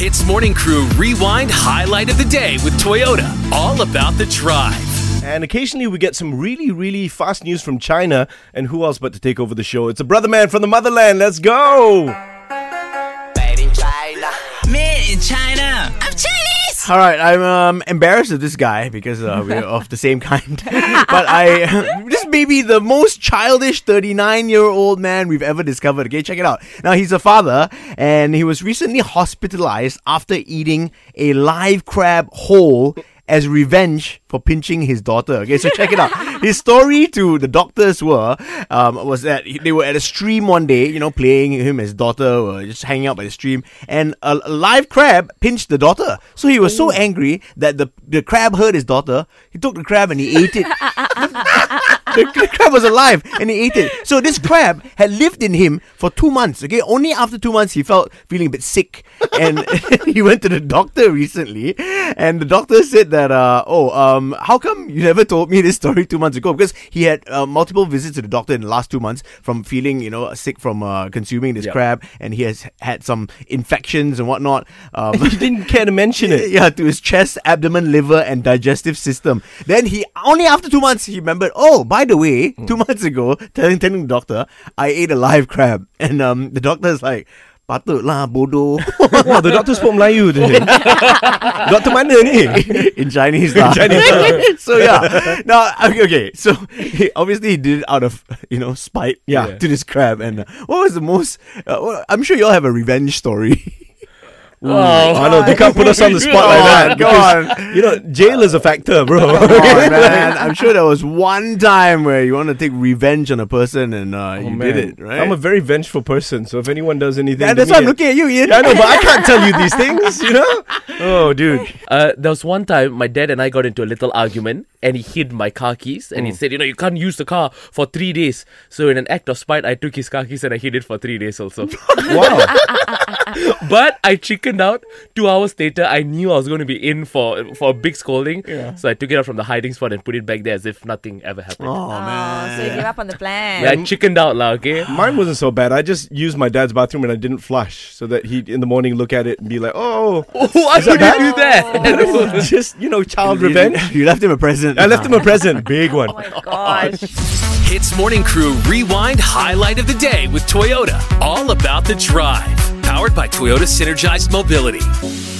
HITZ Morning Crew Rewind Highlight of the Day with Toyota. All about the drive. And occasionally we get some really, really fast news from China. And who else but to take over the show? It's a brother man from the motherland. Let's go! Made in China. Made in China. I'm Chinese. All right, I'm um, embarrassed of this guy because uh, we're of the same kind. but I, this may be the most childish 39 year old man we've ever discovered. Okay, check it out. Now he's a father, and he was recently hospitalized after eating a live crab whole as revenge for pinching his daughter. Okay, so check it out. His story to the doctors were um, was that they were at a stream one day, you know, playing him as daughter, or just hanging out by the stream, and a, a live crab pinched the daughter. So he was so angry that the the crab hurt his daughter. He took the crab and he ate it. the, the crab was alive and he ate it. So this crab had lived in him for two months. Okay, only after two months he felt feeling a bit sick, and he went to the doctor recently, and the doctor said that, uh, oh, um, how come you never told me this story two months ago? Because he had uh, multiple visits to the doctor in the last two months from feeling, you know, sick from uh, consuming this Yep. crab, and he has had some infections and whatnot. Um, You didn't care to mention it. yeah, to his chest, abdomen, liver, and digestive system. Then he only after two months he remembered. Oh, by the way, two months ago, telling telling the doctor, I ate a live crab, and um, the doctor is like, patut lah bodoh. Wow, the doctor spoke Melayu him. Doctor mana ni? in Chinese lah. Chinese so yeah. Now okay, okay. So he, obviously he did it out of you know spite. Yeah. To this crab, and uh, what was the most? Uh, well, I'm sure you all have a revenge story. Oh, I know, they can't put us on the spot like that. Go because, on. You know, jail is a factor, bro. Come on, man. I'm sure there was one time where you want to take revenge on a person and uh, you Oh, did it, right? I'm a very vengeful person, so if anyone does anything, yeah, to that's me, why I'm looking at you, Ian. Yeah, I know, but I can't tell you these things, you know? Oh, dude. Uh, there was one time my dad and I got into a little argument, and he hid my car keys, Mm. and he said, "You know, you can't use the car for three days." So, in an act of spite, I took his car keys and I hid it for three days also. Wow. but I chickened out. Two hours later, I knew I was going to be in for for a big scolding, so I took it out from the hiding spot and put it back there as if nothing ever happened. Oh, Oh, man. so you gave up on the plan. Yeah, I chickened out, lah. Okay. Mine wasn't so bad. I just used my dad's bathroom and I didn't flush so that he'd in the morning look at it and be like, oh, Why would you do that? just, you know, child You- revenge. You left him a present. I left him a present. Big one. Oh my gosh. HITZ Morning Crew Rewind Highlight of the Day with Toyota. All about the drive. Powered by Toyota Synergized Mobility.